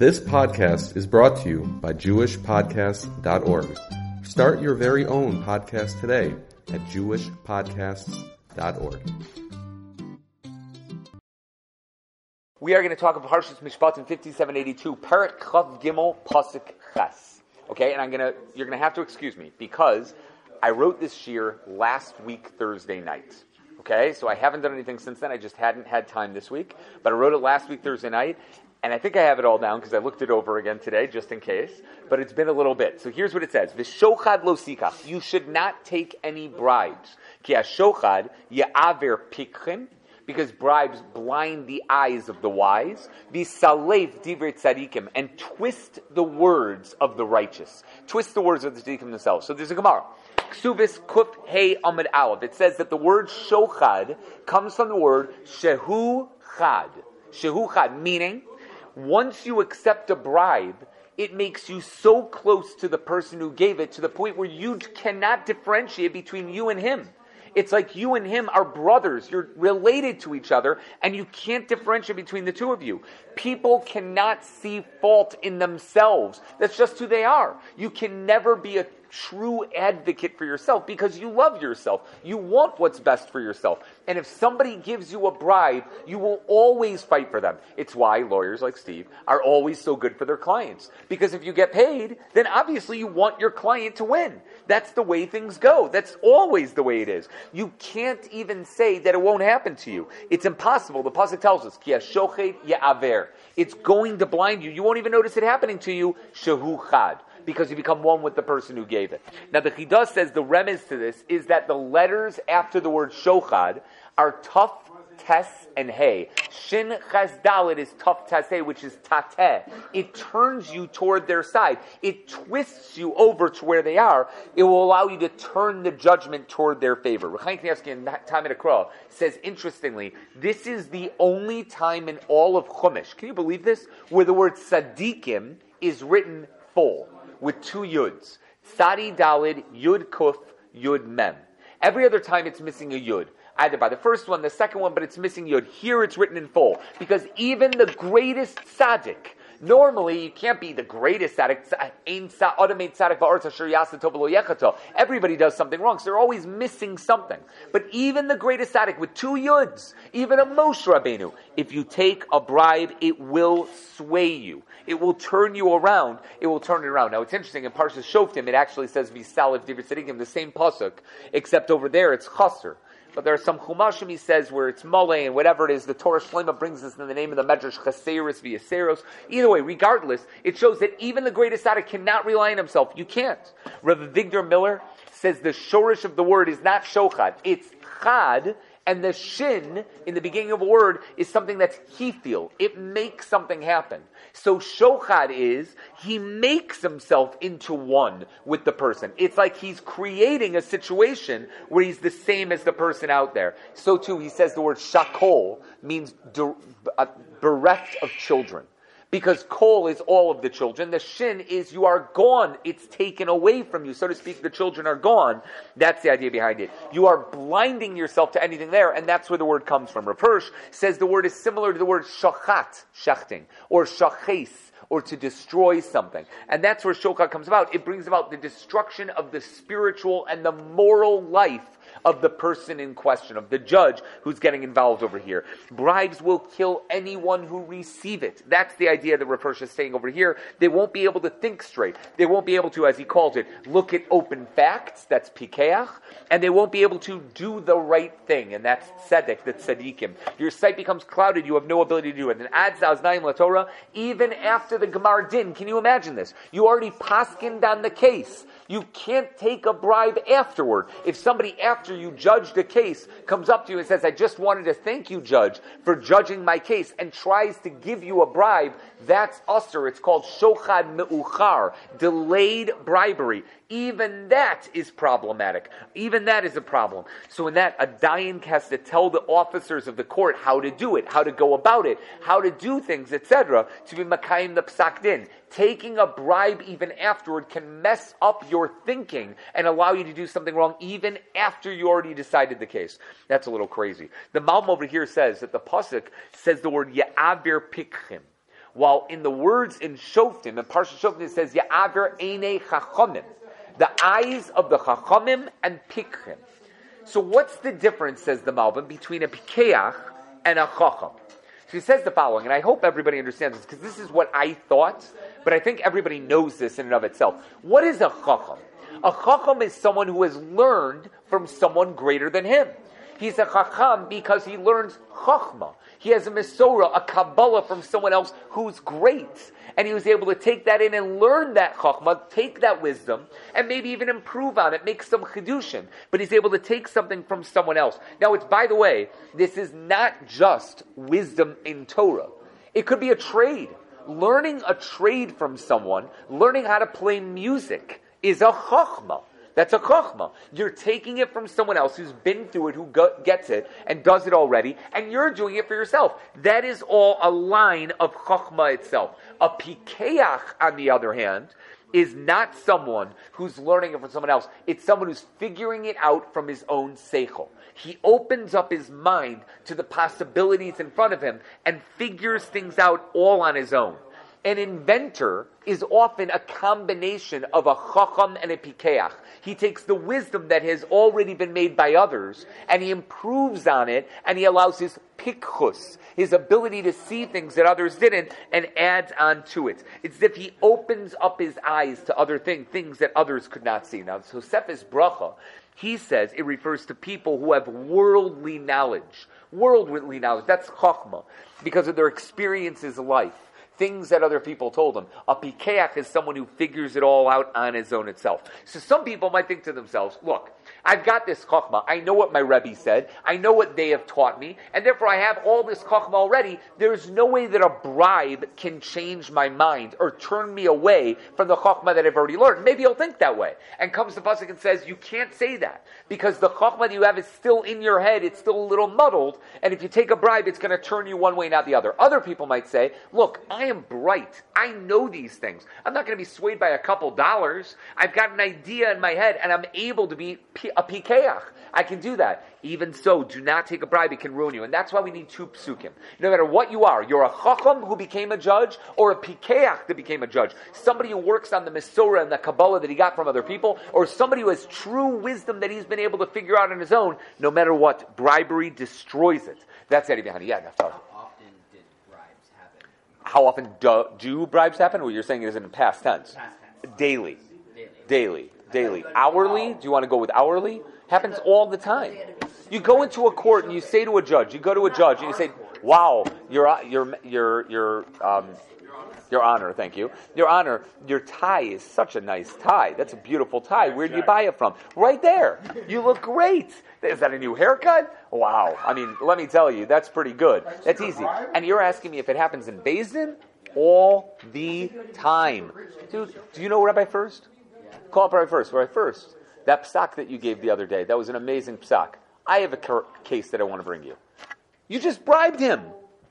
This podcast is brought to you by JewishPodcasts.org. Start your very own podcast today at JewishPodcasts.org. We are going to talk about Harshas Mishpat in 5782, Parak Chav Gimel Pasuk Ches. Okay, and I'm going to, you're going to have to excuse me because I wrote this shir last week Thursday night. Okay, so I haven't done anything since then. I just hadn't had time this week, but I wrote it last week Thursday night, and I think I have it all down because I looked it over again today just in case, but it's been a little bit. So here's what it says. Vishochad lo sikach. You should not take any bribes. Ki shochad ya'aver pikchim, because bribes blind the eyes of the wise. Visalev divret tzadikim, and twist the words of the righteous. Twist the words of the tzadikim themselves. So there's a Gemara. Ksuvis kuf hey amid aleph. It says that the word shochad comes from the word shehu chad. Shehu chad, meaning once you accept a bribe, it makes you so close to the person who gave it to the point where you cannot differentiate between you and him. It's like you and him are brothers. You're related to each other, and you can't differentiate between the two of you. People cannot see fault in themselves. That's just who they are. You can never be a true advocate for yourself because you love yourself. You want what's best for yourself. And if somebody gives you a bribe, you will always fight for them. It's why lawyers like Steve are always so good for their clients. Because if you get paid, then obviously you want your client to win. That's the way things go. That's always the way it is. You can't even say that it won't happen to you. It's impossible. The Pasuk tells us, It's going to blind you. You won't even notice it happening to you. Shehu chad because you become one with the person who gave it. Now the Chidah says the remez to this is that the letters after the word shochad are tough tes and hey. Shin chazdalit is tough tes which is tate. It turns you toward their side. It twists you over to where they are. It will allow you to turn the judgment toward their favor. Rechaim Kanievsky in Talmud Akra says, interestingly, this is the only time in all of Chumash, can you believe this? Where the word tzaddikim is written full with two yuds. Sadi Dalid, Yud Kuf, Yud Mem. Every other time it's missing a yud. Either by the first one, the second one, but it's missing yud. Here it's written in full. Because even the greatest tzaddik, Normally, you can't be the greatest tzaddik. Everybody does something wrong, so they're always missing something. But even the greatest tzaddik with two yuds, even a Moshe Rabbeinu, if you take a bribe, it will sway you. It will turn you around. It will turn it around. Now, it's interesting. In Parshas Shoftim, it actually says "Visalev Divir Tzadikim," the same pasuk, except over there it's Chaser. But there are some chumashim he says where it's mole and whatever it is. The Torah Shlema brings us in the name of the Medrash Chaseris Viaseros. Either way, regardless, it shows that even the greatest tzaddik cannot rely on himself. You can't. Rabbi Avigdor Miller says the shorish of the word is not shochad. It's chad, and the shin in the beginning of a word is something that's he feel. It makes something happen. So shochad is he makes himself into one with the person. It's like he's creating a situation where he's the same as the person out there. So too, he says the word shakol means uh, bereft of children because kol is all of the children. The shin is you are gone. It's taken away from you. So to speak, the children are gone. That's the idea behind it. You are blinding yourself to anything there, and that's where the word comes from. Rav Hirsch says the word is similar to the word shachat, shachting, or shaches, or to destroy something. And that's where shochat comes about. It brings about the destruction of the spiritual and the moral life of the person in question, of the judge who's getting involved over here. Bribes will kill anyone who receive it. That's the idea that Rav Hirsch is saying over here. They won't be able to think straight. They won't be able to, as he calls it, look at open facts, that's pikeach, and they won't be able to do the right thing, and that's tzedek, that's tzeddikim. Your sight becomes clouded, you have no ability to do it. And adds aznaim Torah, even after the Gemar Din, can you imagine this? You already paskined on the case. You can't take a bribe afterward. If somebody after you judged a case comes up to you and says, I just wanted to thank you, judge, for judging my case, and tries to give you a bribe, that's usher. It's called shochad me'uchar, delayed bribery. Even that is problematic. Even that is a problem. So in that, a dayan has to tell the officers of the court how to do it, how to go about it, how to do things, etc., to be makayim the psak din. Taking a bribe even afterward can mess up your thinking and allow you to do something wrong even after you already decided the case. That's a little crazy. The Malbim over here says that the pasuk says the word ya'avir pikchim. While in the words in Shoftim, in Parsha Shoftim, it says, Ya'aver Eine Chachomim. The eyes of the Chachomim and Pikchim. So what's the difference, says the Malbim, between a Pikeach and a Chacham? So he says the following, and I hope everybody understands this, because this is what I thought, but I think everybody knows this in and of itself. What is a Chacham? A Chacham is someone who has learned from someone greater than him. He's a chacham because he learns chachma. He has a Mesorah, a Kabbalah from someone else who's great. And he was able to take that in and learn that chachma, take that wisdom, and maybe even improve on it, make some chidushin. But he's able to take something from someone else. Now, it's, by the way, this is not just wisdom in Torah. It could be a trade. Learning a trade from someone, learning how to play music, is a chachma. That's a chachma. You're taking it from someone else who's been through it, who gets it and does it already, and you're doing it for yourself. That is all a line of chachma itself. A pikeach, on the other hand, is not someone who's learning it from someone else. It's someone who's figuring it out from his own seichel. He opens up his mind to the possibilities in front of him and figures things out all on his own an inventor is often a combination of a chacham and a pikeach. He takes the wisdom that has already been made by others and he improves on it and he allows his pikhus, his ability to see things that others didn't, and adds on to it. It's as if he opens up his eyes to other things, things that others could not see. Now, Tosefes Bracha, he says it refers to people who have worldly knowledge. Worldly knowledge, that's chachma, because of their experiences of life things that other people told him. A pikeach is someone who figures it all out on his own itself. So some people might think to themselves, look, I've got this chokhmah. I know what my Rebbe said. I know what they have taught me. And therefore I have all this chokhmah already. There's no way that a bribe can change my mind or turn me away from the chokhmah that I've already learned. Maybe he'll think that way. And comes the Pasuk and says, you can't say that. Because the chokhmah that you have is still in your head. It's still a little muddled. And if you take a bribe, it's going to turn you one way, not the other. Other people might say, look, I am bright. I know these things. I'm not going to be swayed by a couple dollars. I've got an idea in my head and I'm able to be a pikeach. I can do that. Even so, do not take a bribe, it can ruin you. And that's why we need two psukim. No matter what you are, you're a chacham who became a judge, or a pikeach that became a judge. Somebody who works on the Mesorah and the Kabbalah that he got from other people, or somebody who has true wisdom that he's been able to figure out on his own, no matter what, bribery destroys it. That's Eddie behind it. Yeah, How often did bribes happen? How often do, do bribes happen? Or you're saying it is in the past tense? Past tense. Daily. Daily. Daily. Daily. Hourly? Do you want to go with hourly? Happens all the time. You go into a court and you say to a judge, you go to a judge and you say, "Wow, your your your your um, your honor, thank you, your honor, your tie is such a nice tie. That's a beautiful tie. Where did you buy it from? Right there. You look great. Is that a new haircut? Wow. I mean, let me tell you, that's pretty good. That's easy. And you're asking me if it happens in Din? all the time, dude. Do you know Rabbi First? Call Rabbi First. Rabbi First. That psak that you gave the other day, that was an amazing psak. I have a case that I want to bring you. You just bribed him.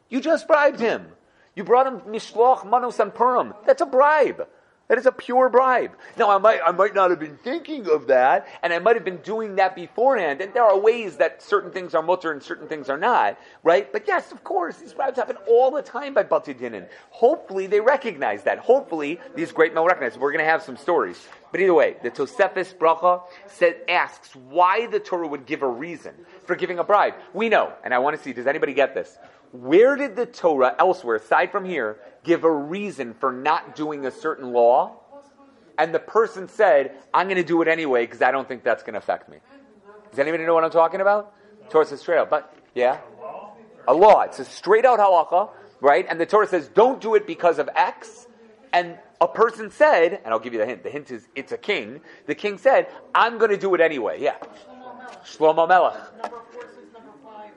You just bribed him. You brought him mishloch manos and purim. That's a bribe. That is a pure bribe. Now, I might, I might not have been thinking of that, and I might have been doing that beforehand. And there are ways that certain things are mutter and certain things are not, right? But yes, of course, these bribes happen all the time by Batidinin. Hopefully, they recognize that. Hopefully, these great men recognize. We're going to have some stories. But either way, the Tosefes Bracha said, asks why the Torah would give a reason for giving a bribe. We know, and I want to see, does anybody get this? Where did the Torah, elsewhere, aside from here, give a reason for not doing a certain law? And the person said, I'm going to do it anyway because I don't think that's going to affect me. Does anybody know what I'm talking about? Torah says straight out, but yeah, a law. It's a straight out halacha, right? And the Torah says, don't do it because of X. And a person said, and I'll give you the hint. The hint is it's a king. The king said, I'm going to do it anyway. Yeah, Shlomo Melech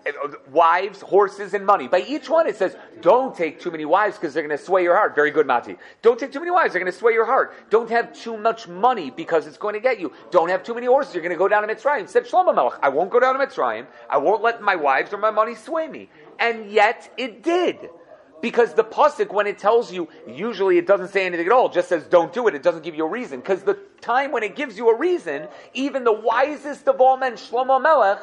Uh, wives, horses, and money. By each one, it says, don't take too many wives because they're going to sway your heart. Very good, Mati. Don't take too many wives. They're going to sway your heart. Don't have too much money because it's going to get you. Don't have too many horses. You're going to go down to Mitzrayim. Said Shlomo Melech, I won't go down to Mitzrayim. I won't let my wives or my money sway me. And yet it did. Because the pasuk, when it tells you, usually it doesn't say anything at all. It just says don't do it. It doesn't give you a reason. Because the time when it gives you a reason, even the wisest of all men, Shlomo Melech,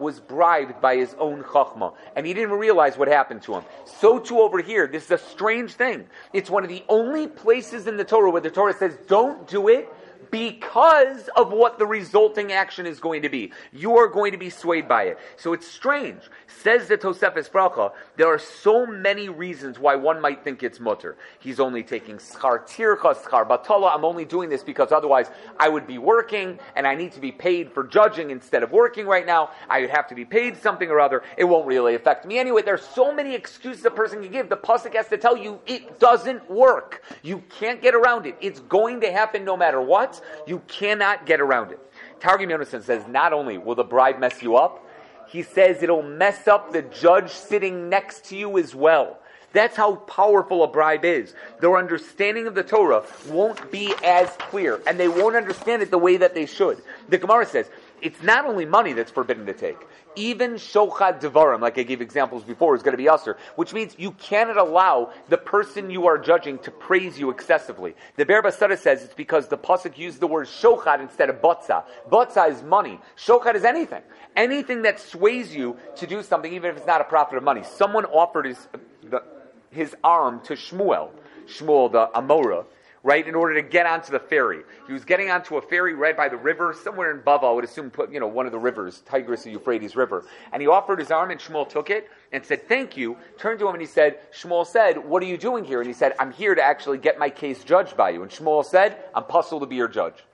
was bribed by his own chachma, and he didn't realize what happened to him. So too over here, this is a strange thing. It's one of the only places in the Torah where the Torah says, don't do it because of what the resulting action is going to be. You are going to be swayed by it. So it's strange. Says the Tosefes Bracha, there are so many reasons why one might think it's mutter. He's only taking schar tircha, schar batala. I'm only doing this because otherwise I would be working and I need to be paid for judging instead of working right now. I would have to be paid something or other. It won't really affect me anyway. There's so many excuses a person can give. The pasuk has to tell you it doesn't work. You can't get around it. It's going to happen no matter what. You cannot get around it. Targum Yonason says not only will the bribe mess you up, he says it'll mess up the judge sitting next to you as well. That's how powerful a bribe is. Their understanding of the Torah won't be as clear, and they won't understand it the way that they should. The Gemara says, it's not only money that's forbidden to take. Even shochad devarim, like I gave examples before, is going to be usher, which means you cannot allow the person you are judging to praise you excessively. The Ber says it's because the pasuk used the word shochad instead of botza. Botza is money. Shochad is anything. Anything that sways you to do something, even if it's not a profit of money. Someone offered his, the, his arm to Shmuel, Shmuel the Amora, right, in order to get onto the ferry. He was getting onto a ferry right by the river, somewhere in Bava, I would assume, put, you know, one of the rivers, Tigris or Euphrates River. And he offered his arm, and Shmuel took it and said, Thank you. Turned to him and he said, Shmuel said, What are you doing here? And he said, I'm here to actually get my case judged by you. And Shmuel said, I'm puzzled to be your judge.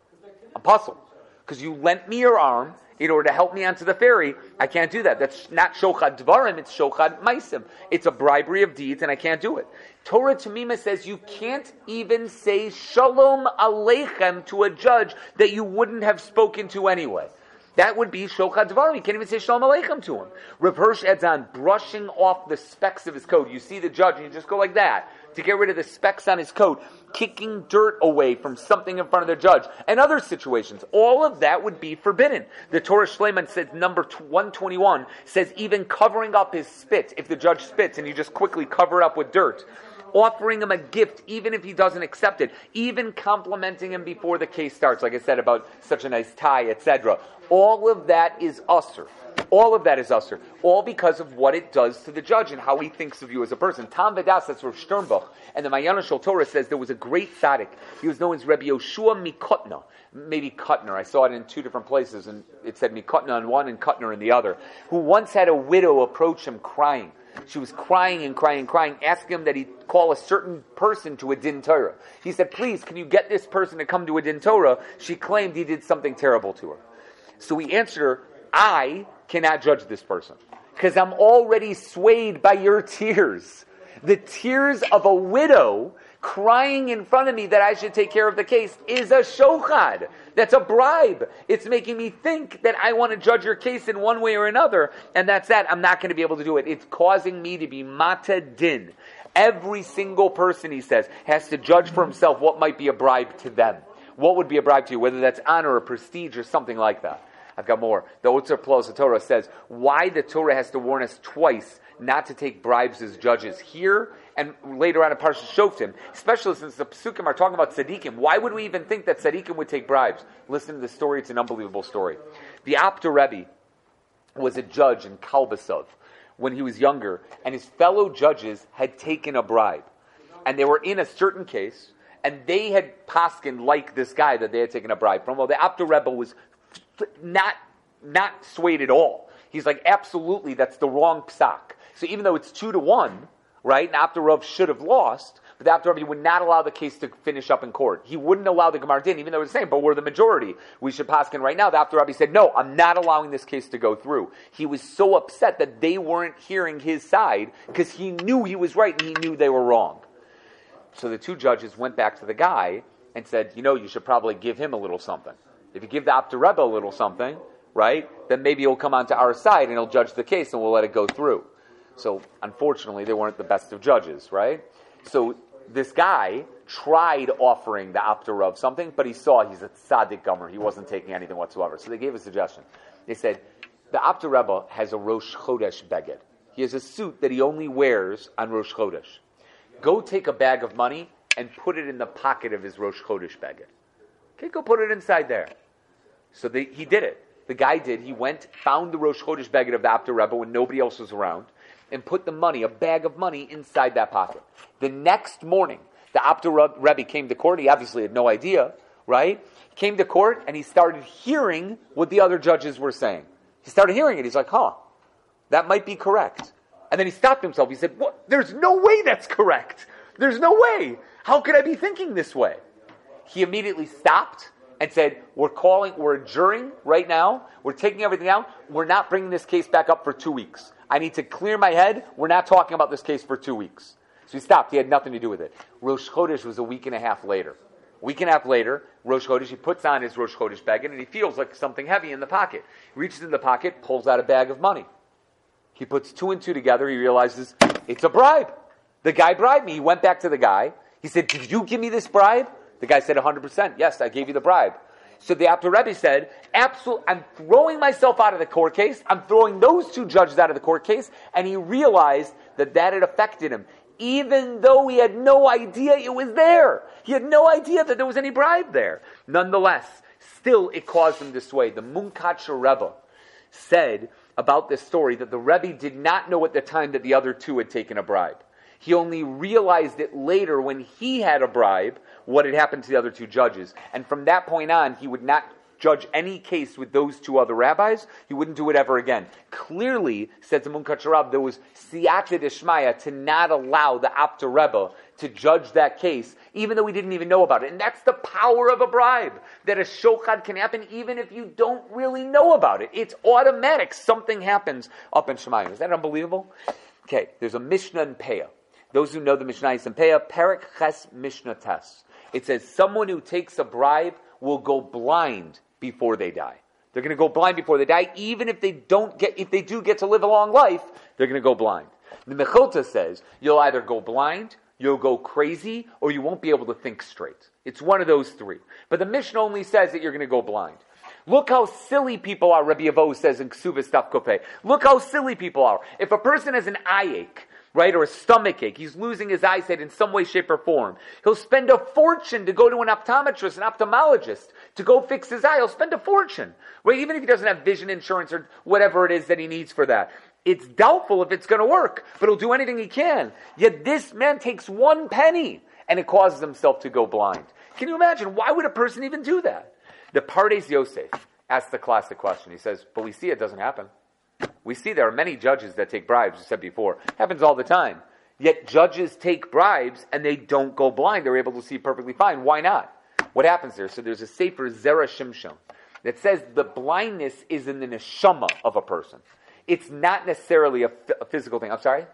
I'm puzzled. Because you lent me your arm in order to help me onto the ferry. I can't do that. That's not shochad dvarim, it's shochad maisim. It's a bribery of deeds, and I can't do it. Torah Tamima says you can't even say shalom aleichem to a judge that you wouldn't have spoken to anyway. That would be shochad dvarim. You can't even say shalom aleichem to him. Rav Hirsch adds on brushing off the specks of his coat. You see the judge, and you just go like that to get rid of the specks on his coat, kicking dirt away from something in front of the judge, and other situations. All of that would be forbidden. The Torah Shleiman says number 121 says even covering up his spit, if the judge spits and you just quickly cover it up with dirt, offering him a gift even if he doesn't accept it, even complimenting him before the case starts, like I said about such a nice tie, etc. All of that is usher. All of that is usher. All because of what it does to the judge and how he thinks of you as a person. Tam Vedas, that's Rav Sternbuch. And the Mayana Shal Torah says there was a great tzaddik. He was known as Rebbe Yoshua Mikotna. Maybe Kutner. I saw it in two different places, and it said Mikotna on one and Kutner in the other. Who once had a widow approach him crying. She was crying and crying and crying, asking him that he call a certain person to a din Torah. He said, please, can you get this person to come to a din Torah? She claimed he did something terrible to her. So he answered her, I cannot judge this person because I'm already swayed by your tears. The tears of a widow crying in front of me that I should take care of the case is a shochad. That's a bribe. It's making me think that I want to judge your case in one way or another, and that's that. I'm not going to be able to do it. It's causing me to be mata din. Every single person, he says, has to judge for himself what might be a bribe to them. What would be a bribe to you, whether that's honor or prestige or something like that. I've got more. The Otzer Plos Torah says why the Torah has to warn us twice not to take bribes as judges here and later on in Parsha Shoftim, especially since the Psukim are talking about tzaddikim. Why would we even think that tzaddikim would take bribes? Listen to the story; it's an unbelievable story. The Apter Rebbe was a judge in Kalbasov when he was younger, and his fellow judges had taken a bribe, and they were in a certain case, and they had paskin like this guy that they had taken a bribe from. Well, the Apter Rebbe was not not swayed at all. He's like, absolutely, that's the wrong psak. So even though it's two to one, right, and Apter Rov should have lost, but Apter Rov would not allow the case to finish up in court. He wouldn't allow the Gemara din, even though it was the same, but we're the majority. We should pass in right now. The Apter Rov said, no, I'm not allowing this case to go through. He was so upset that they weren't hearing his side because he knew he was right and he knew they were wrong. So the two judges went back to the guy and said, you know, you should probably give him a little something. If you give the Apter Rebbe a little something, right, then maybe he'll come onto our side and he'll judge the case and we'll let it go through. So unfortunately, they weren't the best of judges, right? So this guy tried offering the Apter Rav something, but he saw he's a tzaddik gomer. He wasn't taking anything whatsoever. So they gave a suggestion. They said, the Apter Rebbe has a Rosh Chodesh beged. He has a suit that he only wears on Rosh Chodesh. Go take a bag of money and put it in the pocket of his Rosh Chodesh beged. Okay, go put it inside there. So they, he did it. the guy did, he went, found the Rosh Chodesh Beged of the Apter Rebbe when nobody else was around, and put the money, a bag of money, inside that pocket. The next morning, the Apter Rebbe came to court. He obviously had no idea, right? Came to court and he started hearing what the other judges were saying. He started hearing it. He's like, huh, that might be correct. And then he stopped himself. He said, what? There's no way that's correct. There's no way. How could I be thinking this way? He immediately stopped and said, We're calling, we're adjuring right now. We're taking everything out. We're not bringing this case back up for two weeks. I need to clear my head. We're not talking about this case for two weeks. So he stopped. He had nothing to do with it. Rosh Chodesh was a week and a half later. Week and a half later, Rosh Chodesh, he puts on his Rosh Chodesh bag and he feels like something heavy in the pocket. He reaches in the pocket, pulls out a bag of money. He puts two and two together. He realizes it's a bribe. The guy bribed me. He went back to the guy. He said, Did you give me this bribe? The guy said 100%. Yes, I gave you the bribe. So the Apter Rebbe said, Absolutely, I'm throwing myself out of the court case. I'm throwing those two judges out of the court case. And he realized that that had affected him, even though he had no idea it was there. He had no idea that there was any bribe there. Nonetheless, still it caused him to sway. The Munkacher Rebbe said about this story that the Rebbe did not know at the time that the other two had taken a bribe. He only realized it later when he had a bribe what had happened to the other two judges. And from that point on, he would not judge any case with those two other rabbis. He wouldn't do it ever again. Clearly, said the Munkacher Rav, there was siyata deshmaya to not allow the Apter Rebbe to judge that case, even though he didn't even know about it. And that's the power of a bribe, that a shochad can happen even if you don't really know about it. It's automatic. Something happens up in Shemayim. Is that unbelievable? Okay, there's a Mishnah in Peah. Those who know the Mishnah is in Peah, Perik Ches Mishnah. It says someone who takes a bribe will go blind before they die. They're going to go blind before they die, even if they don't get, if they do get to live a long life, they're going to go blind. The Mechilta says you'll either go blind, you'll go crazy, or you won't be able to think straight. It's one of those three. But the Mishnah only says that you're going to go blind. Look how silly people are, Rabbi Avo says in Ksuvah Staf. Look how silly people are. If a person has an eye ache, right, or a stomach ache, he's losing his eyesight in some way, shape, or form. He'll spend a fortune to go to an optometrist, an ophthalmologist, to go fix his eye. He'll spend a fortune, right, even if he doesn't have vision insurance or whatever it is that he needs for that. It's doubtful if it's going to work, but he'll do anything he can. Yet this man takes one penny and it causes himself to go blind. Can you imagine? Why would a person even do that? The Pardes Yosef asked the classic question. He says, but we see it doesn't happen. We see there are many judges that take bribes, you said before. Happens all the time. Yet judges take bribes and they don't go blind. They're able to see perfectly fine. Why not? What happens there? So there's a Sefer Zera Shimshon that says the blindness is in the neshama of a person. It's not necessarily a, f- a physical thing. I'm sorry?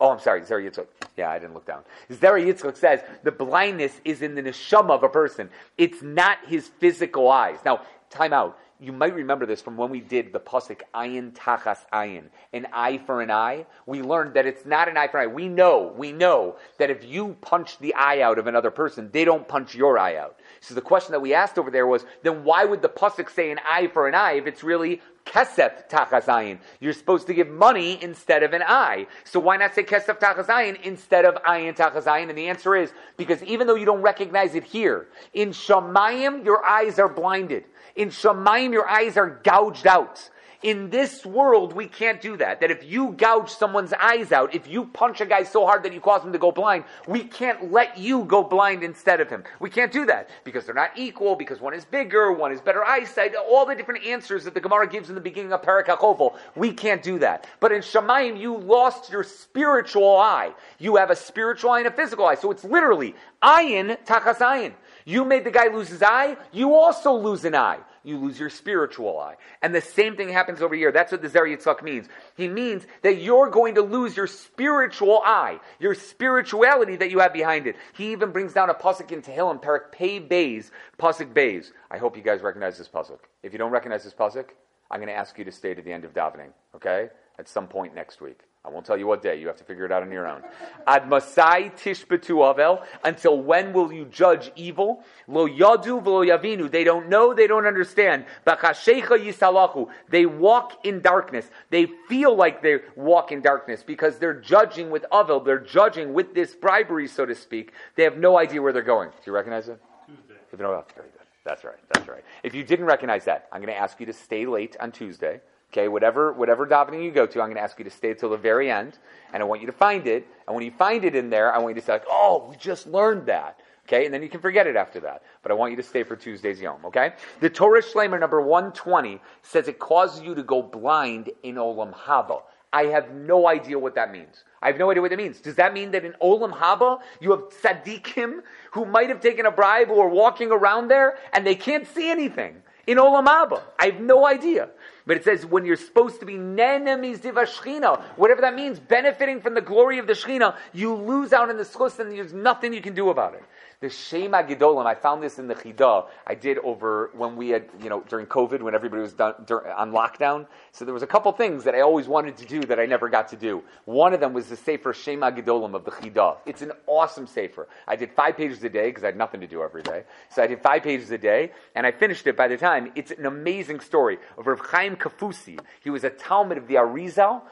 Oh, I'm sorry, Zera Yitzchak. Yeah, I didn't look down. Zera Yitzchak says the blindness is in the neshama of a person. It's not his physical eyes. Now, time out you might remember this from when we did the pasuk ayin tachas ayin, an eye for an eye. We learned that it's not an eye for an eye. We know, we know that if you punch the eye out of another person, they don't punch your eye out. So the question that we asked over there was, then why would the pasuk say an eye for an eye if it's really kesef tachas ayin? You're supposed to give money instead of an eye. So why not say kesef tachas ayin instead of ayin tachas ayin? And the answer is because even though you don't recognize it here, in Shamayim your eyes are blinded. In Shemaim, your eyes are gouged out. In this world, we can't do that. That if you gouge someone's eyes out, if you punch a guy so hard that you cause him to go blind, we can't let you go blind instead of him. We can't do that because they're not equal, because one is bigger, one is better eyesight, all the different answers that the Gemara gives in the beginning of Parakachovel. We can't do that. But in Shemaim, you lost your spiritual eye. You have a spiritual eye and a physical eye. So it's literally ayin tachas ayin. You made the guy lose his eye, you also lose an eye. You lose your spiritual eye. And the same thing happens over here. That's what the Zera Yitzchak means. He means that you're going to lose your spiritual eye, your spirituality that you have behind it. He even brings down a pasuk in Tehillim, Parak Pei Beis, pasuk Beis. I hope you guys recognize this pasuk. If you don't recognize this pasuk, I'm going to ask you to stay to the end of davening, okay? At some point next week. I won't tell you what day. You have to figure it out on your own. Ad masai tishbetu avel. Until when will you judge evil? Lo yadu v'lo yavinu. They don't know. They don't understand. Bakashecha yisalachu. They walk in darkness. They feel like they walk in darkness because they're judging with avel. They're judging with this bribery, so to speak. They have no idea where they're going. Do you recognize it? Tuesday. Oh, very good. That's right. That's right. If you didn't recognize that, I'm going to ask you to stay late on Tuesday. Okay, whatever whatever davening you go to, I'm going to ask you to stay till the very end, and I want you to find it. And when you find it in there, I want you to say like, "Oh, we just learned that." Okay, and then you can forget it after that. But I want you to stay for Tuesday's Yom. Okay, the Torah Shlemer number 120 says it causes you to go blind in Olam Haba. I have no idea what that means. I have no idea what that means. Does that mean that in Olam Haba you have tzaddikim who might have taken a bribe are walking around there and they can't see anything? In Olam Haba, I have no idea. But it says when you're supposed to be divashchina, whatever that means, benefiting from the glory of the Shechina, you lose out in the schus and there's nothing you can do about it. The Shem HaGedolim, I found this in the Chidah. I did over when we had, you know, during COVID, when everybody was done, dur- on lockdown. So there was a couple things that I always wanted to do that I never got to do. One of them was the Sefer Shem HaGedolim of the Chidah. It's an awesome Sefer. I did five pages a day because I had nothing to do every day. So I did five pages a day, and I finished it by the time. It's an amazing story of Rav Chaim Kafusi. He was a Talmud of the Arizal,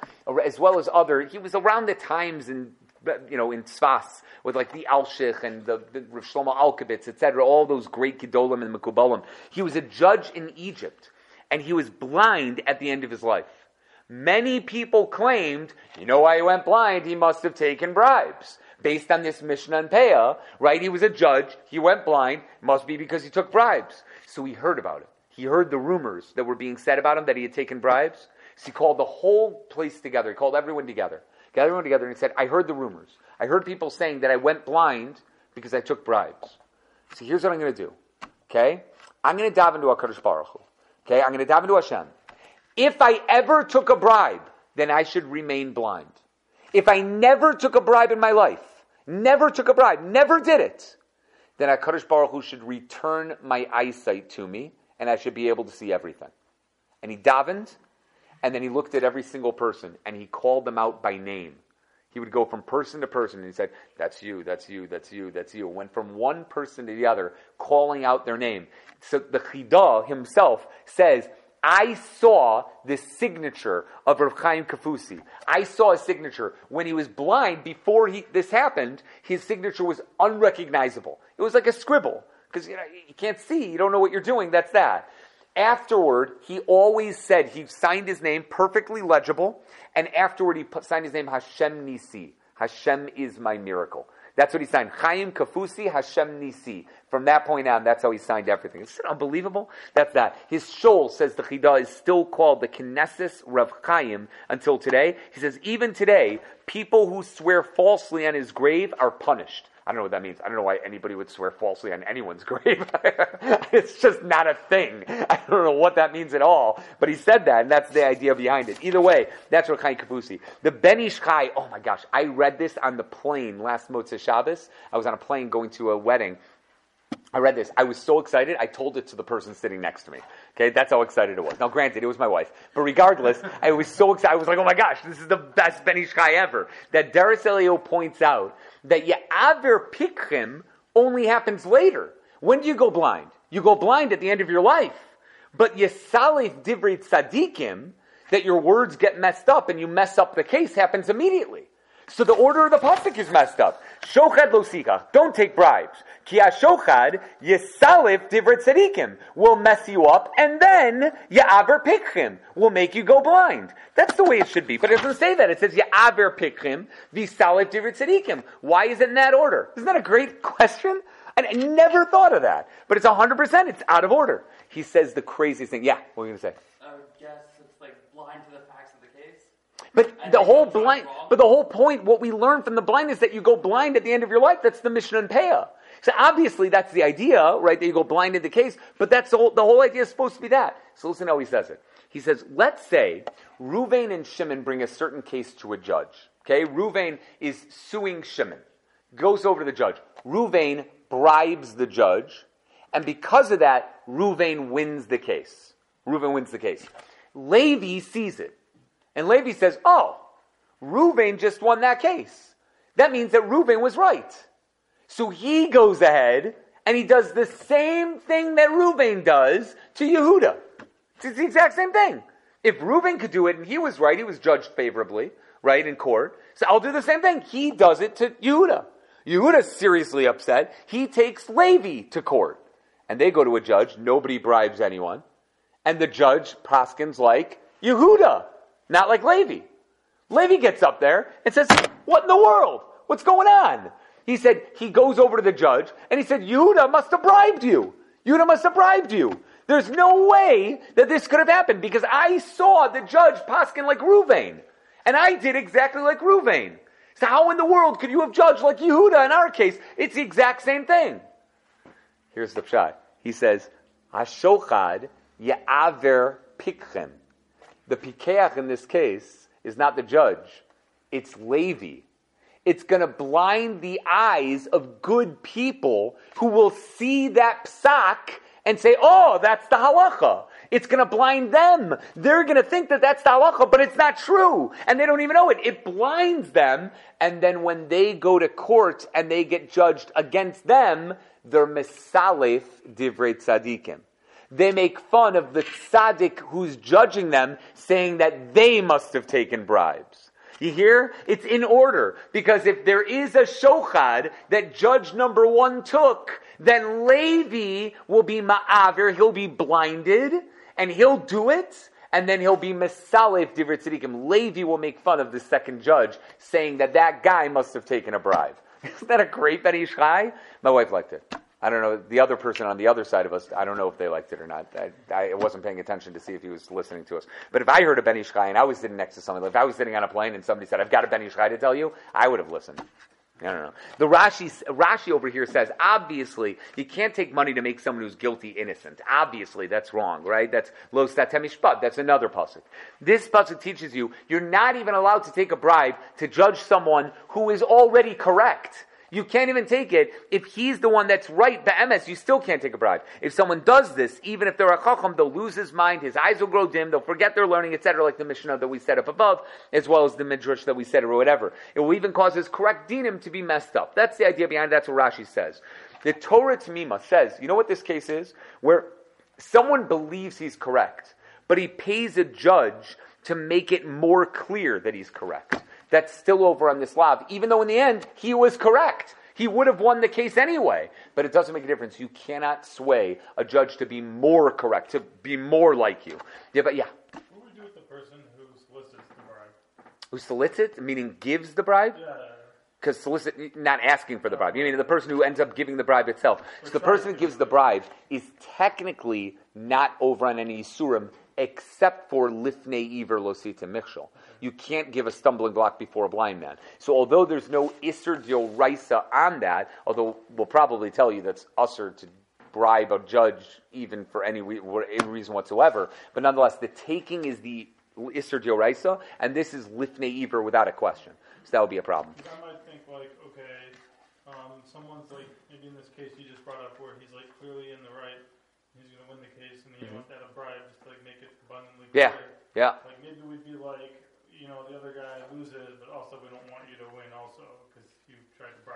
as well as other. He was around the times in you know, in Tzfas, with like the Alshich and the, the Rav Shlomo Alkabitz, etc., all those great Gedolim and Mekubalim. He was a judge in Egypt, and he was blind at the end of his life. Many people claimed, you know why he went blind? He must have taken bribes. Based on this Mishnah and Peah, right? He was a judge, he went blind, must be because he took bribes. So he heard about it. He heard the rumors that were being said about him that he had taken bribes. So he called the whole place together. He called everyone together He got everyone together and he said, I heard the rumors. I heard people saying that I went blind because I took bribes. So here's what I'm going to do. Okay? I'm going to dive into HaKadosh Baruch Hu. Okay? I'm going to dive into Hashem. If I ever took a bribe, then I should remain blind. If I never took a bribe in my life, never took a bribe, never did it, then HaKadosh Baruch Hu should return my eyesight to me and I should be able to see everything. And he davened and then he looked at every single person and he called them out by name. He would go from person to person and he said, That's you, that's you, that's you, that's you. Went from one person to the other, calling out their name. So the Chidah himself says, I saw the signature of Rav Chaim Kafusi. I saw his signature. When he was blind, before he, this happened, his signature was unrecognizable. It was like a scribble. Because you, know, you can't see, you don't know what you're doing, that's that afterward, he always said he signed his name perfectly legible, and afterward he put, signed his name Hashem Nisi. Hashem is my miracle. That's what he signed. Chaim Kafusi Hashem Nisi. From that point on, that's how he signed everything. It's unbelievable. That's that. His shoal, says the Chidah, is still called the Knesset Rav Chaim until today. He says, even today, people who swear falsely on his grave are punished. I don't know what that means. I don't know why anybody would swear falsely on anyone's grave. it's just not a thing. I don't know what that means at all. But he said that, and that's the idea behind it. Either way, that's what Chaim Kafusi. The Ben Ish Chai, oh my gosh, I read this on the plane last Motzei Shabbos. I was on a plane going to a wedding. I read this. I was so excited. I told it to the person sitting next to me. Okay, that's how excited it was. Now, granted, it was my wife, but regardless, I was so excited. I was like, "Oh my gosh, this is the best Ben Ish ever." That Aderes Eliyahu points out that Ya'aver Pikchim only happens later. When do you go blind? You go blind at the end of your life. But Yesalif Divrit Tzadikim, that your words get messed up and you mess up the case, happens immediately. So the order of the pasuk is messed up. Shochad losika. Don't take bribes. Ki shochad yisalif divrit tzadikim will mess you up, and then ya'aver pikchim will make you go blind. That's the way it should be. But it doesn't say that. It says ya'aver pikchim visalif divrit tzadikim. Why is it in that order? Isn't that a great question? I never thought of that. But it's 100%. It's out of order. He says the craziest thing. Yeah, what are you going to say? I would guess it's like blind to the facts of the case. But I the whole blind, but the whole point, what we learn from the blind is that you go blind at the end of your life. That's the Mishnah and Peah. So obviously that's the idea, right? That you go blind in the case, but that's the whole, the whole idea is supposed to be that. So listen how he says it. He says, let's say Ruvain and Shimon bring a certain case to a judge. Okay, Ruvain is suing Shimon, goes over to the judge. Ruvain bribes the judge, and because of that, Ruvain wins the case. Ruvain wins the case. Levi sees it, and Levi says, "Oh, Ruvain just won that case. That means that Ruvain was right." So he goes ahead and he does the same thing that Ruvain does to Yehuda. It's the exact same thing. If Reuben could do it and he was right, he was judged favorably, right, in court. So I'll do the same thing. He does it to Yehuda. Yehuda's seriously upset. He takes Levi to court. and they go to a judge, nobody bribes anyone, and the judge proskins like Yehuda, not like Levi. Levi gets up there and says, What in the world? What's going on? He said, he goes over to the judge and he said, Yehuda must have bribed you. Yehuda must have bribed you. There's no way that this could have happened because I saw the judge Paskin like Ruvain. And I did exactly like Ruvain. So how in the world could you have judged like Yehuda in our case? It's the exact same thing. Here's the shot. He says, Ashochad Ya'aver Pikchem. The Pikeach in this case is not the judge, it's Levi. It's going to blind the eyes of good people who will see that psak and say, oh, that's the halacha. It's going to blind them. They're going to think that that's the halacha, but it's not true. And they don't even know it. It blinds them. And then when they go to court and they get judged against them, they're misalef divrei tzadikim. They make fun of the tzaddik who's judging them, saying that they must have taken bribes. You hear? It's in order. Because if there is a shochad that judge number one took, then Levi will be ma'avir, he'll be blinded, and he'll do it, and then he'll be mesalef divrit tzadikim. Levi will make fun of the second judge, saying that that guy must have taken a bribe. Isn't that a great Ben Ish Chai? My wife liked it. I don't know the other person on the other side of us. I don't know if they liked it or not. I, I wasn't paying attention to see if he was listening to us. But if I heard a Ben Ish and I was sitting next to someone, if I was sitting on a plane and somebody said, "I've got a Ben Ish to tell you," I would have listened. I don't know. The Rashi, Rashi over here says, obviously, you can't take money to make someone who's guilty innocent. Obviously, that's wrong, right? That's lo statemishpat. That's another pasuk. This pasuk teaches you you're not even allowed to take a bribe to judge someone who is already correct. You can't even take it if he's the one that's right. The MS, you still can't take a bribe. If someone does this, even if they're a chacham, they'll lose his mind, his eyes will grow dim, they'll forget their learning, etc., like the Mishnah that we set up above, as well as the Midrash that we said or whatever. It will even cause his correct dinim to be messed up. That's the idea behind it. That's what Rashi says. The Torah Tamima says, you know what this case is? Where someone believes he's correct, but he pays a judge to make it more clear that he's correct that's still over on this Slav, even though in the end he was correct. He would have won the case anyway. But it doesn't make a difference. You cannot sway a judge to be more correct, to be more like you. Yeah, but yeah. What do we do with the person who solicits the bribe? Who solicits, meaning gives the bribe? Yeah. Because solicit, not asking for the bribe. You mean the person who ends up giving the bribe itself. So the person who gives the bribe is technically not over on any surim except for lifnei iver losita michshol. You can't give a stumbling block before a blind man. So although there's no iser raisa on that, although we'll probably tell you that's usher to bribe a judge even for any, reason whatsoever, but nonetheless, the taking is the iser raisa, and this is lifnei iver without a question. So that would be a problem. I might think like, okay, um, someone's like, maybe in this case you just brought up where he's like clearly in the right, he's going to win the case, and he wants mm-hmm. to have a bribe just to like make it abundantly Yeah, clear. yeah. Like maybe we'd be like, you know, the other guy loses, but also we don't want you to win also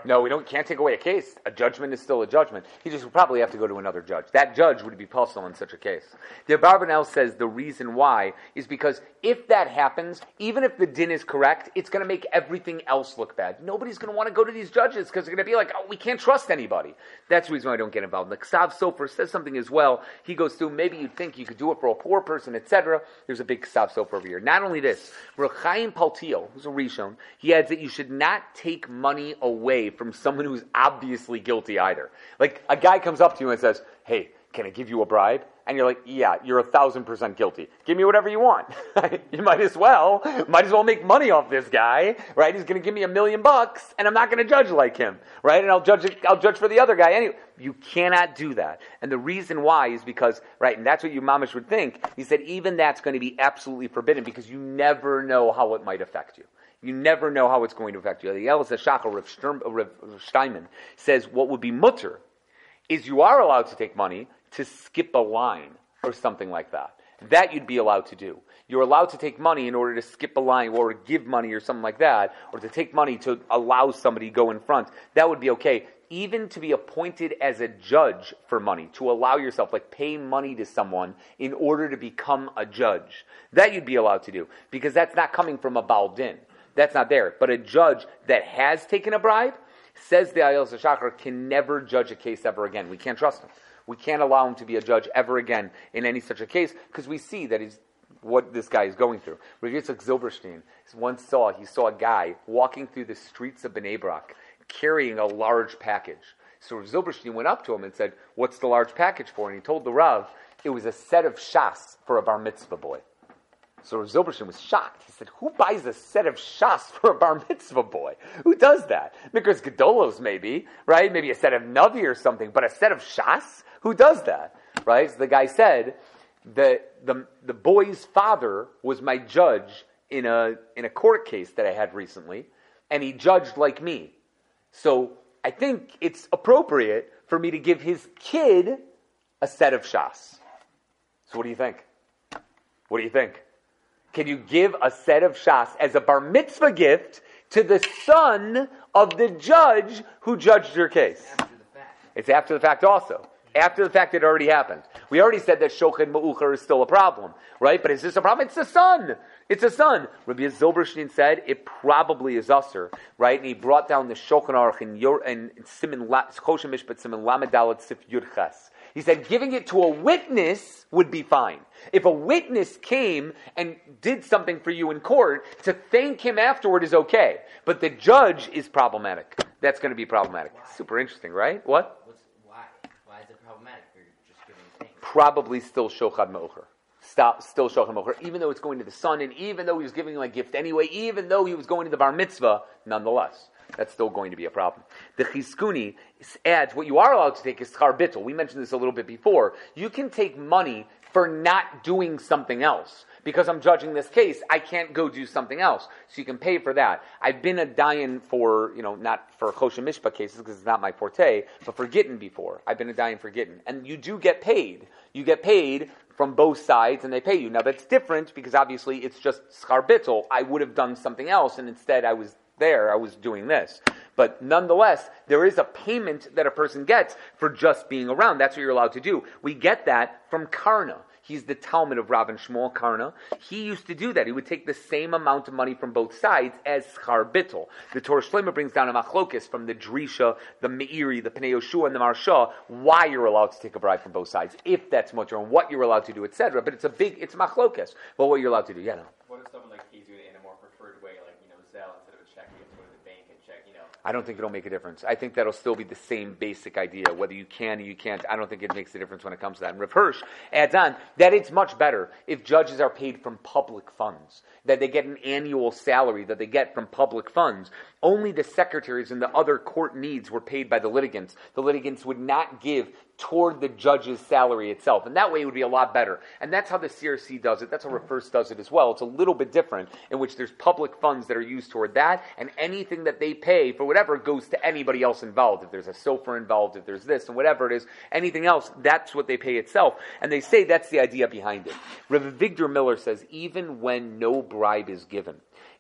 No, we don't. Can't take away a case. A judgment is still a judgment. He just would probably have to go to another judge. That judge would be possible in such a case. The Barbanel says the reason why is because if that happens, even if the din is correct, it's going to make everything else look bad. Nobody's going to want to go to these judges because they're going to be like, "Oh, we can't trust anybody." That's the reason why I don't get involved. The Ksav Sofer says something as well. He goes through. Maybe you'd think you could do it for a poor person, etc. There's a big Ksav Sofer over here. Not only this, Rechaim Paltiel, who's a Rishon, he adds that you should not take money away from someone who's obviously guilty either. Like a guy comes up to you and says, "Hey, can I give you a bribe?" And you're like, "Yeah, you're a thousand percent guilty. Give me whatever you want. you might as well, might as well make money off this guy, right? He's going to give me a million bucks, and I'm not going to judge like him, right? And I'll judge, I'll judge for the other guy anyway. You cannot do that. And the reason why is because, right? And that's what you mamish would think. He said even that's going to be absolutely forbidden because you never know how it might affect you. You never know how it's going to affect you. The Elisa Shachar Rav Sturm- uh, Rav Steinman says what would be mutter is you are allowed to take money to skip a line or something like that. That you'd be allowed to do. You're allowed to take money in order to skip a line or give money or something like that, or to take money to allow somebody to go in front. That would be okay. Even to be appointed as a judge for money, to allow yourself, like pay money to someone in order to become a judge. That you'd be allowed to do. Because that's not coming from a Baldin. That's not there. But a judge that has taken a bribe, says the Ayel Shachar, can never judge a case ever again. We can't trust him. We can't allow him to be a judge ever again in any such a case because we see that he's what this guy is going through. Rav Yitzchak Zilberstein once saw he saw a guy walking through the streets of Bnei Brak carrying a large package. So Zilberstein went up to him and said, "What's the large package for?" And he told the Rav it was a set of shas for a bar mitzvah boy. So Rav Zilberstein was shocked. He said, Who buys a set of shas for a bar mitzvah boy? Who does that? Mikras Gedolos, maybe, right? Maybe a set of Navi or something, but a set of shas? Who does that? Right? So the guy said, the, the, the boy's father was my judge in a, in a court case that I had recently, and he judged like me. So I think it's appropriate for me to give his kid a set of shas. So what do you think? What do you think? Can you give a set of shas as a bar mitzvah gift to the son of the judge who judged your case? After the fact. It's after the fact also. After the fact it already happened. We already said that Shochet Ma'ucher is still a problem, right? But is this a problem? It's the son. It's a son. Rabbi Zilberstein said it probably is usher, right? And he brought down the Shulchan Aruch in, Yor, in Siman Choshen Mishpat Siman Lamedalet Sif. He said giving it to a witness would be fine. If a witness came and did something for you in court, to thank him afterward is okay. But the judge is problematic. That's going to be problematic. Super interesting, right? What? What's, why? Why is it problematic for just giving thanks? Probably still Shochad Mocher. Stop, still Shochad Mocher. Even though it's going to the son, and even though he was giving him a gift anyway, even though he was going to the bar mitzvah, nonetheless. That's still going to be a problem. The Chizkuni adds what you are allowed to take is schar bittul. We mentioned this a little bit before. You can take money for not doing something else. Because I'm judging this case, I can't go do something else. So you can pay for that. I've been a dayan for, you know, not for Choshen Mishpat cases because it's not my forte, but for Gittin before. I've been a dayan for Gittin. And you do get paid. You get paid from both sides and they pay you. Now that's different because obviously it's just schar. I would have done something else and instead I was there, I was doing this. But nonetheless, there is a payment that a person gets for just being around. That's what you're allowed to do. We get that from Karna. He's the Talmud of Rabban Shmuel Karna. He used to do that. He would take the same amount of money from both sides as schar bittul. The Torah Shleimah brings down a machlokis from the Drisha, the Meiri, the Pnei Yoshua, and the Maharsha, why you're allowed to take a bribe from both sides, if that's much, and what you're allowed to do, etc. But it's a big, it's machlokis. But what you're allowed to do, yeah, no. What if someone like he's doing it in a more preferred way, like you know Zelle instead of a check, you have to go to the bank and check, you know? I don't think it'll make a difference. I think that'll still be the same basic idea. Whether you can or you can't, I don't think it makes a difference when it comes to that. And Rav Hirsch adds on that it's much better if judges are paid from public funds, that they get an annual salary that they get from public funds. Only the secretaries and the other court needs were paid by the litigants. The litigants would not give toward the judge's salary itself. And that way it would be a lot better. And that's how the CRC does it. That's how Reverse does it as well. It's a little bit different in which there's public funds that are used toward that, and anything that they pay for whatever goes to anybody else involved. If there's a sofer involved, if there's this and whatever it is, anything else, that's what they pay itself. And they say that's the idea behind it. Rav Avigdor Miller says, even when no bribe is given,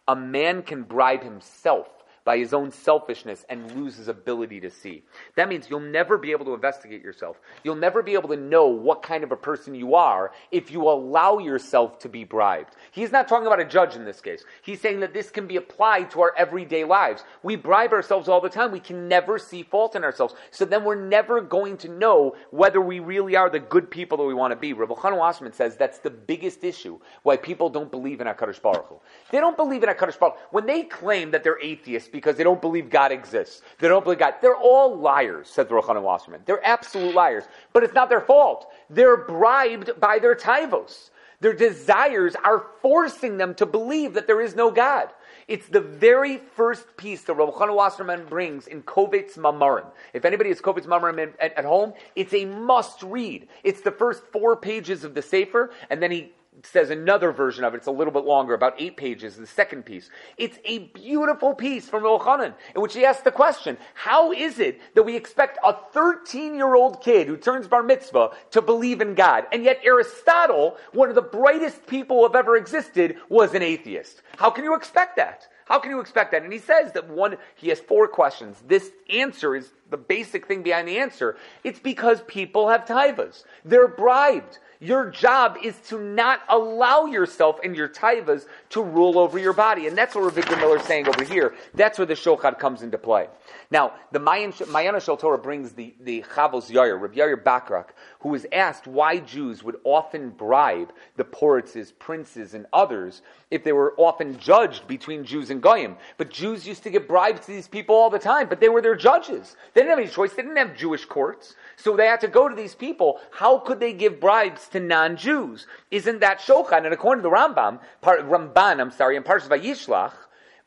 a man can bribe himself by his own selfishness and lose his ability to see. That means you'll never be able to investigate yourself. You'll never be able to know what kind of a person you are if you allow yourself to be bribed. He's not talking about a judge in this case. He's saying that this can be applied to our everyday lives. We bribe ourselves all the time. We can never see fault in ourselves. So then we're never going to know whether we really are the good people that we want to be. Rabbi Elchonon Wasserman says that's the biggest issue why people don't believe in HaKadosh Baruch Hu. They don't believe in HaKadosh Baruch Hu. When they claim that they're atheists because they don't believe God exists, they don't believe God, they're all liars, said the Reb Elchonon Wasserman. They're absolute liars. But it's not their fault. They're bribed by their taivos. Their desires are forcing them to believe that there is no God. It's the very first piece that Rabbi Wasserman brings in Kovetz Mamarim. If anybody has Kovetz Mamarim at, at home, it's a must read. It's the first four pages of the Sefer, and then he says another version of it. It's a little bit longer, about eight pages, the second piece. It's a beautiful piece from Yochanan in which he asks the question, how is it that we expect a 13 year old kid who turns bar mitzvah to believe in God? And yet Aristotle, one of the brightest people who have ever existed, was an atheist. How can you expect that? How can you expect that? And he says that one, he has four questions. This answer is the basic thing behind the answer. It's because people have taivas. They're bribed. Your job is to not allow yourself and your taivas to rule over your body. And that's what Rav Avigdor Miller is saying over here. That's where the shochad comes into play. Now, the Mayan, Mayana Shel Torah brings the, the Chavos Yair, Rabbi Yair Bacharach, who was asked why Jews would often bribe the Poritzes, princes, and others if they were often judged between Jews and Goyim. But Jews used to give bribes to these people all the time, but they were their judges. They didn't have any choice. They didn't have Jewish courts. So they had to go to these people. How could they give bribes to non-Jews? Isn't that shochad? And according to the Rambam, Rambam, I'm sorry, in Parshas Vayishlach,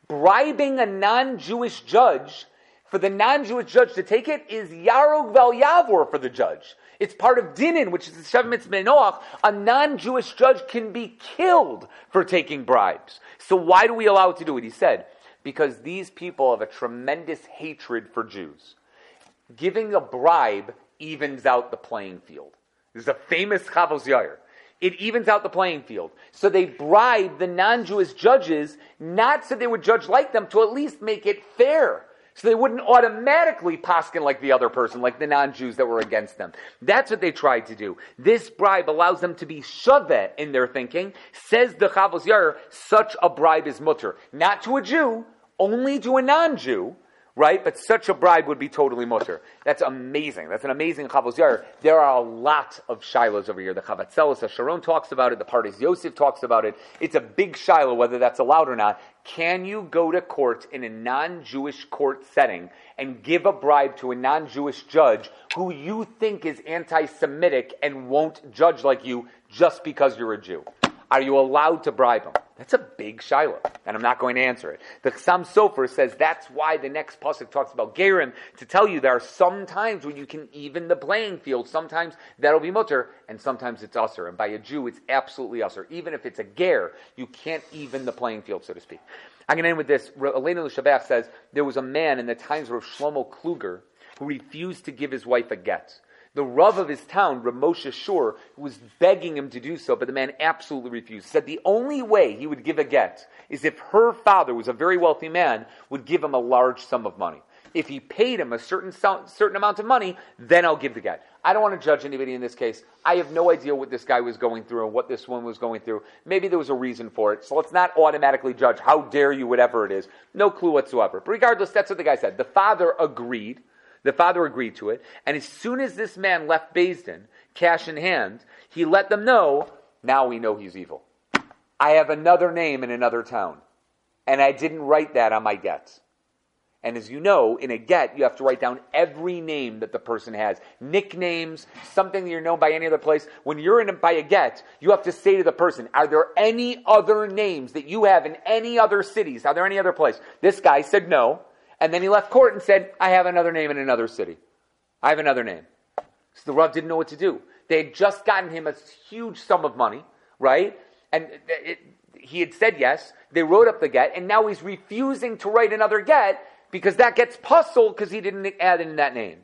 bribing a non-Jewish judge for the non-Jewish judge to take it is Yarog Val Yavor for the judge. It's part of Dinim, which is the Shev Mitzvah. A non-Jewish judge can be killed for taking bribes. So why do we allow it to do it? He said, because these people have a tremendous hatred for Jews. Giving a bribe evens out the playing field. There's a famous Chavos Yair. It evens out the playing field. So they bribe the non-Jewish judges, not so they would judge like them, to at least make it fair. So they wouldn't automatically poskin like the other person, like the non-Jews that were against them. That's what they tried to do. This bribe allows them to be shaveh in their thinking. Says the Chavos Yair, such a bribe is mutter. Not to a Jew, only to a non-Jew, right? But such a bribe would be totally mutter. That's amazing. That's an amazing Chavos Yair. There are a lot of shilohs over here. The Chavatzelis, Sharon talks about it. The Pardes Yosef talks about it. It's a big shiloh, whether that's allowed or not. Can you go to court in a non-Jewish court setting and give a bribe to a non-Jewish judge who you think is anti-Semitic and won't judge like you just because you're a Jew? Are you allowed to bribe him? That's a big shiloh, and I'm not going to answer it. The Chassam Sofer says that's why the next pasuk talks about gerim to tell you there are some times when you can even the playing field. Sometimes that'll be mutter, and sometimes it's usher. And by a Jew, it's absolutely usher. Even if it's a ger, you can't even the playing field, so to speak. I'm going to end with this. Aleinu L'Shabeach says there was a man in the times of Shlomo Kluger who refused to give his wife a get. The Rav of his town, Ramosha Shur, was begging him to do so, but the man absolutely refused. Said the only way he would give a get is if her father was a very wealthy man, would give him a large sum of money. If he paid him a certain certain amount of money, then I'll give the get. I don't want to judge anybody in this case. I have no idea what this guy was going through and what this woman was going through. Maybe there was a reason for it. So let's not automatically judge. How dare you, whatever it is. No clue whatsoever. But regardless, that's what the guy said. The father agreed. The father agreed to it, and as soon as this man left Din, cash in hand, he let them know, now we know he's evil. I have another name in another town, and I didn't write that on my get. And as you know, in a get, you have to write down every name that the person has. Nicknames, something that you're known by any other place. When you're in a, by a get, you have to say to the person, are there any other names that you have in any other cities? Are there any other place? This guy said no. And then he left court and said, I have another name in another city. I have another name. So the Rav didn't know what to do. They had just gotten him a huge sum of money, right? And it, he had said yes. They wrote up the get, and now he's refusing to write another get because that gets puzzled because he didn't add in that name.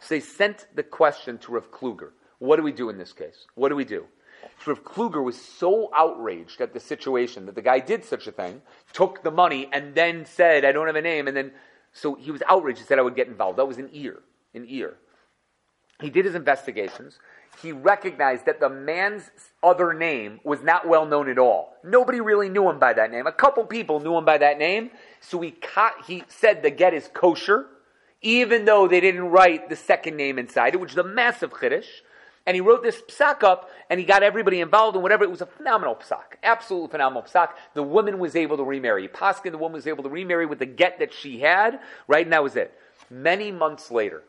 So they sent the question to Rav Kluger. What do we do in this case? What do we do? So Rav Kluger was so outraged at the situation that the guy did such a thing, took the money, and then said, I don't have a name, and then so he was outraged. He said, I would get involved. That was an ear, an ear. He did his investigations. He recognized that the man's other name was not well known at all. Nobody really knew him by that name. A couple people knew him by that name. So he, he said the get is kosher, even though they didn't write the second name inside it, which is a massive chiddush and he wrote this psak up, and he got everybody involved and whatever. It was a phenomenal psak, absolutely phenomenal psak. The woman was able to remarry. Paskin, the woman was able to remarry with the get that she had, right? And that was it. Many months later,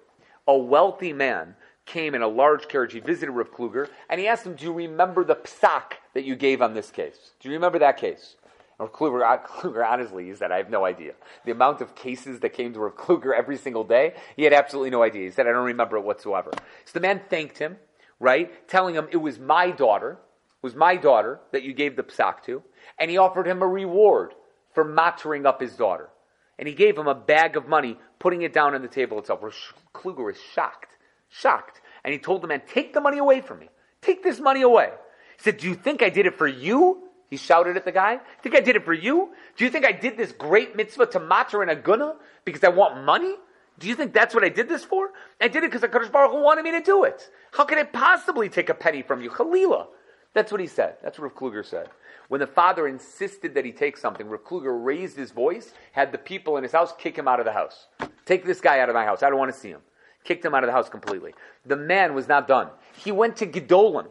a wealthy man came in a large carriage. He visited Rav Kluger, and he asked him, "Do you remember the psak that you gave on this case? Do you remember that case?" Rav Kluger, uh, Kluger, honestly, he said, I have no idea. The amount of cases that came to Rav Kluger every single day, he had absolutely no idea. He said, I don't remember it whatsoever. So the man thanked him right? Telling him it was my daughter, it was my daughter that you gave the psak to, and he offered him a reward for mattering up his daughter. And he gave him a bag of money, putting it down on the table itself. Rosh Kluger was shocked, shocked. And he told the man, take the money away from me. Take this money away. He said, do you think I did it for you? He shouted at the guy. Think I did it for you? Do you think I did this great mitzvah to matter and a guna because I want money? Do you think that's what I did this for? I did it because HaKadosh Baruch Hu wanted me to do it. How could I possibly take a penny from you? Khalila. That's what he said. That's what Rav Kluger said. When the father insisted that he take something, Rav Kluger raised his voice, had the people in his house kick him out of the house. Take this guy out of my house. I don't want to see him. Kicked him out of the house completely. The man was not done. He went to Gedolim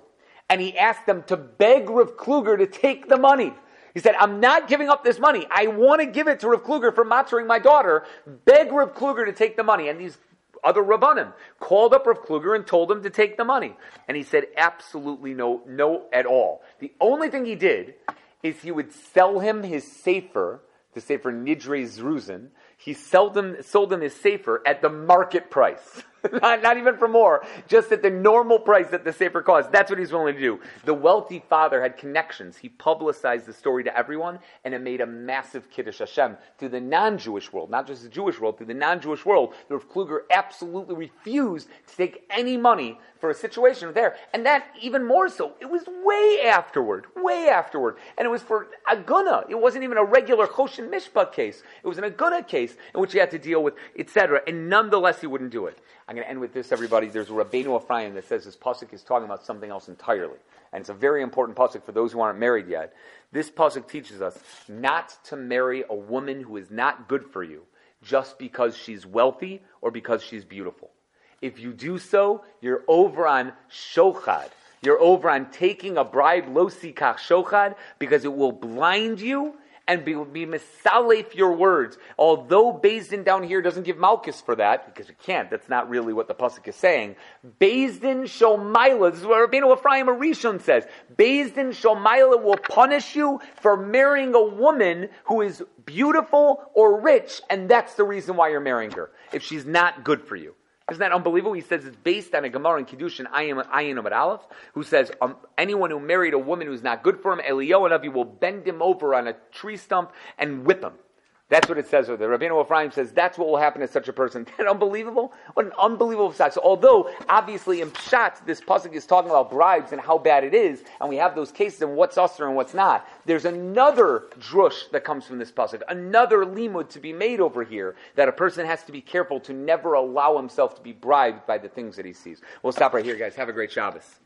and he asked them to beg Rav Kluger to take the money. He said, I'm not giving up this money. I want to give it to Rav Kluger for matzering my daughter. Beg Rav Kluger to take the money. And these other Rabbanim called up Rav Kluger and told him to take the money. And he said, absolutely no, no at all. The only thing he did is he would sell him his sefer, the sefer Nidrei Zerizin. He sold him, sold him his sefer at the market price. not, not even for more, just at the normal price that the Sefer cost. That's what he's willing to do. The wealthy father had connections. He publicized the story to everyone, and it made a massive Kiddush Hashem to the non-Jewish world, not just the Jewish world, to the non-Jewish world. Rav Kluger absolutely refused to take any money for a situation there. And that, even more so, it was way afterward, way afterward. And it was for Aguna. It wasn't even a regular Choshen Mishpat case. It was an Aguna case in which he had to deal with, etc. And nonetheless, he wouldn't do it. I'm going to end with this, everybody. There's a Rabbeinu Ephraim that says this pasuk is talking about something else entirely, and it's a very important pasuk for those who aren't married yet. This pasuk teaches us not to marry a woman who is not good for you just because she's wealthy or because she's beautiful. If you do so, you're over on shochad. You're over on taking a bribe, lo sikach shochad, because it will blind you and be, be your words. Although Din down here doesn't give Malchus for that, because it can't, that's not really what the Pasuk is saying. Din Shomaila, this is what Rabbeinu Ephraim Arishon says. Din Shomaila will punish you for marrying a woman who is beautiful or rich, and that's the reason why you're marrying her. If she's not good for you. Isn't that unbelievable? He says it's based on a Gemara in Kiddushin, Ayin Amud Aleph, who says um, anyone who married a woman who's not good for him, Eliyahu Navi will bend him over on a tree stump and whip him. That's what it says. Over the Rabbeinu Ephraim says that's what will happen to such a person. That unbelievable? What an unbelievable fact. So although obviously in Pshat this pasuk is talking about bribes and how bad it is, and we have those cases and what's usher and what's not, there's another drush that comes from this pasuk, another limud to be made over here that a person has to be careful to never allow himself to be bribed by the things that he sees. We'll stop right here, guys. Have a great Shabbos.